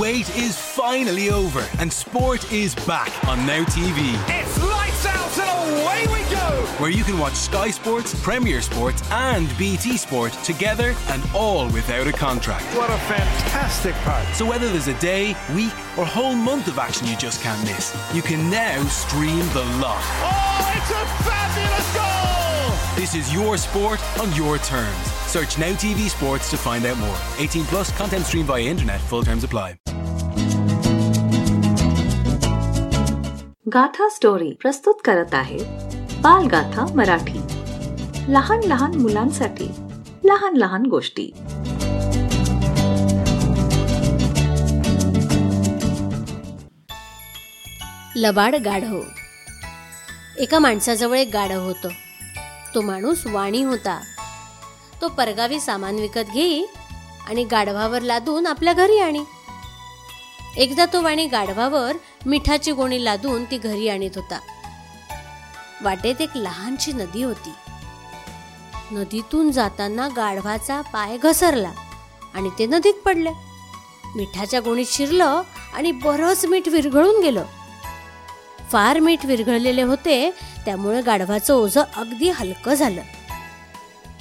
wait is finally over and sport is back on Now TV. It's lights out and away we go! Where you can watch Sky Sports, Premier Sports, and BT Sport together and all without a contract. What a fantastic part. So whether there's a day, week, or whole month of action you just can't miss, you can now stream the lot. Oh, it's a fabulous goal! This is your sport on your terms. Search Now TV Sports to find out more. 18 plus content streamed via internet. Full terms apply. Gatha story प्रस्तुत करत आहे बालगाथा मराठी. लहान लहान मुलांसाठी लहान लहान गोष्टी. लबाड गाढव. एका माणसाजवळ एक गाढव होतं. तो माणूस वाणी होता. तो परगावी सामान विकत घेई आणि गाढवावर लादून आपल्या घरी आणी. एकदा तो वाणी गाढवावर मिठाची गोणी लादून ती घरी आणीत होता. वाटेत एक लहानशी नदी होती. नदीतून जाताना गाढवाचा पाय घसरला आणि ते नदीत पडले. मिठाच्या गोणीत शिरलं आणि बरंच मीठ विरघळून गेलं. फार मीठ विरघळलेले होते त्यामुळे गाढवाचं ओझं अगदी हलकं झालं.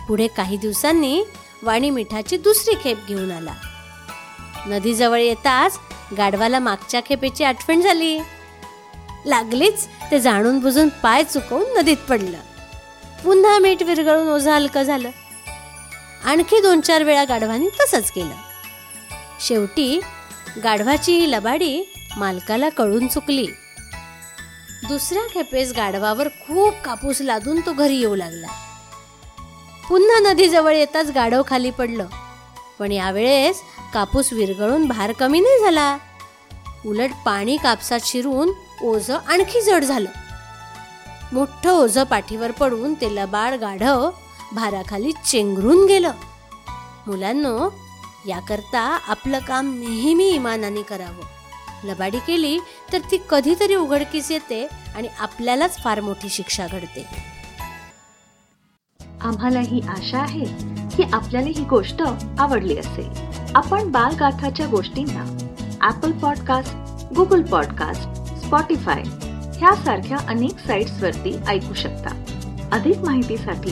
पुढे काही दिवसांनी वाणी मिठाची दुसरी खेप घेऊन आला. नदीजवळ येताच गाढवाला मागच्या खेपेची आठवण झाली. लागलीच ते जाणून बुजून पाय चुकवून नदीत पडलं. पुन्हा मीठ विरघळून ओझं हलकं झालं. आणखी दोन चार वेळा गाढवानी तसंच केलं. शेवटी गाढवाची ही लबाडी मालकाला कळून चुकली. दुसऱ्या खेपेस गाढवावर खूप कापूस लादून तो घरी येऊ लागला. पुन्हा नदीजवळ येताच गाढव खाली पडलं. पण यावेळेस कापूस विरघळून भार कमी नाही झाला. उलट पाणी कापसात शिरून ओझ आणखी जड झालं. मोठं ओझं पाठीवर पडून ते लबाड गाढव भाराखाली चेंगरून गेलं. मुलांनो याकरता आपलं काम नेहमी इमानाने करावं. लबाडी केली तर ती कधीतरी उघडकीस येते आणि आपल्यालाच फार मोठी शिक्षा घडते. आम्हाला ही आशा आहे. की आपल्याला ही गोष्ट आवडली असेल. आपण बालगाथाच्या गोष्टींना Apple podcast Google podcast Spotify ह्यासारख्या अनेक साईट्सवरती ऐकू शकता. अधिक माहितीसाठी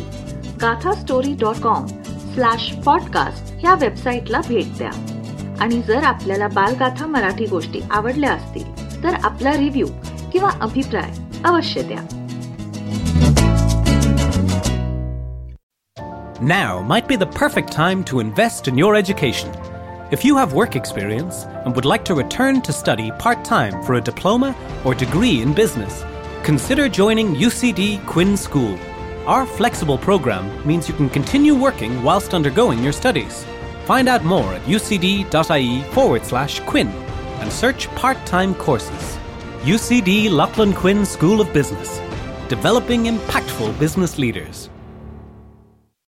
Gatha story dot com slash podcast ह्या वेबसाईटला भेट द्या. आणि जर आपल्याला बालगाथा मराठी गोष्टी आवडल्या असतील तर आपला रिव्ह्यू किंवा अभिप्राय अवश्य द्या. Now might be the perfect time to invest in your education. If you have work experience and would like to return to study part time for a diploma or degree in business, consider joining UCD Quinn School. Our flexible program means you can continue working whilst undergoing your studies. Find out more at ucd.ie forward slash Quinn and search part time courses. UCD Lachlan Quinn School of Business, developing impactful business leaders.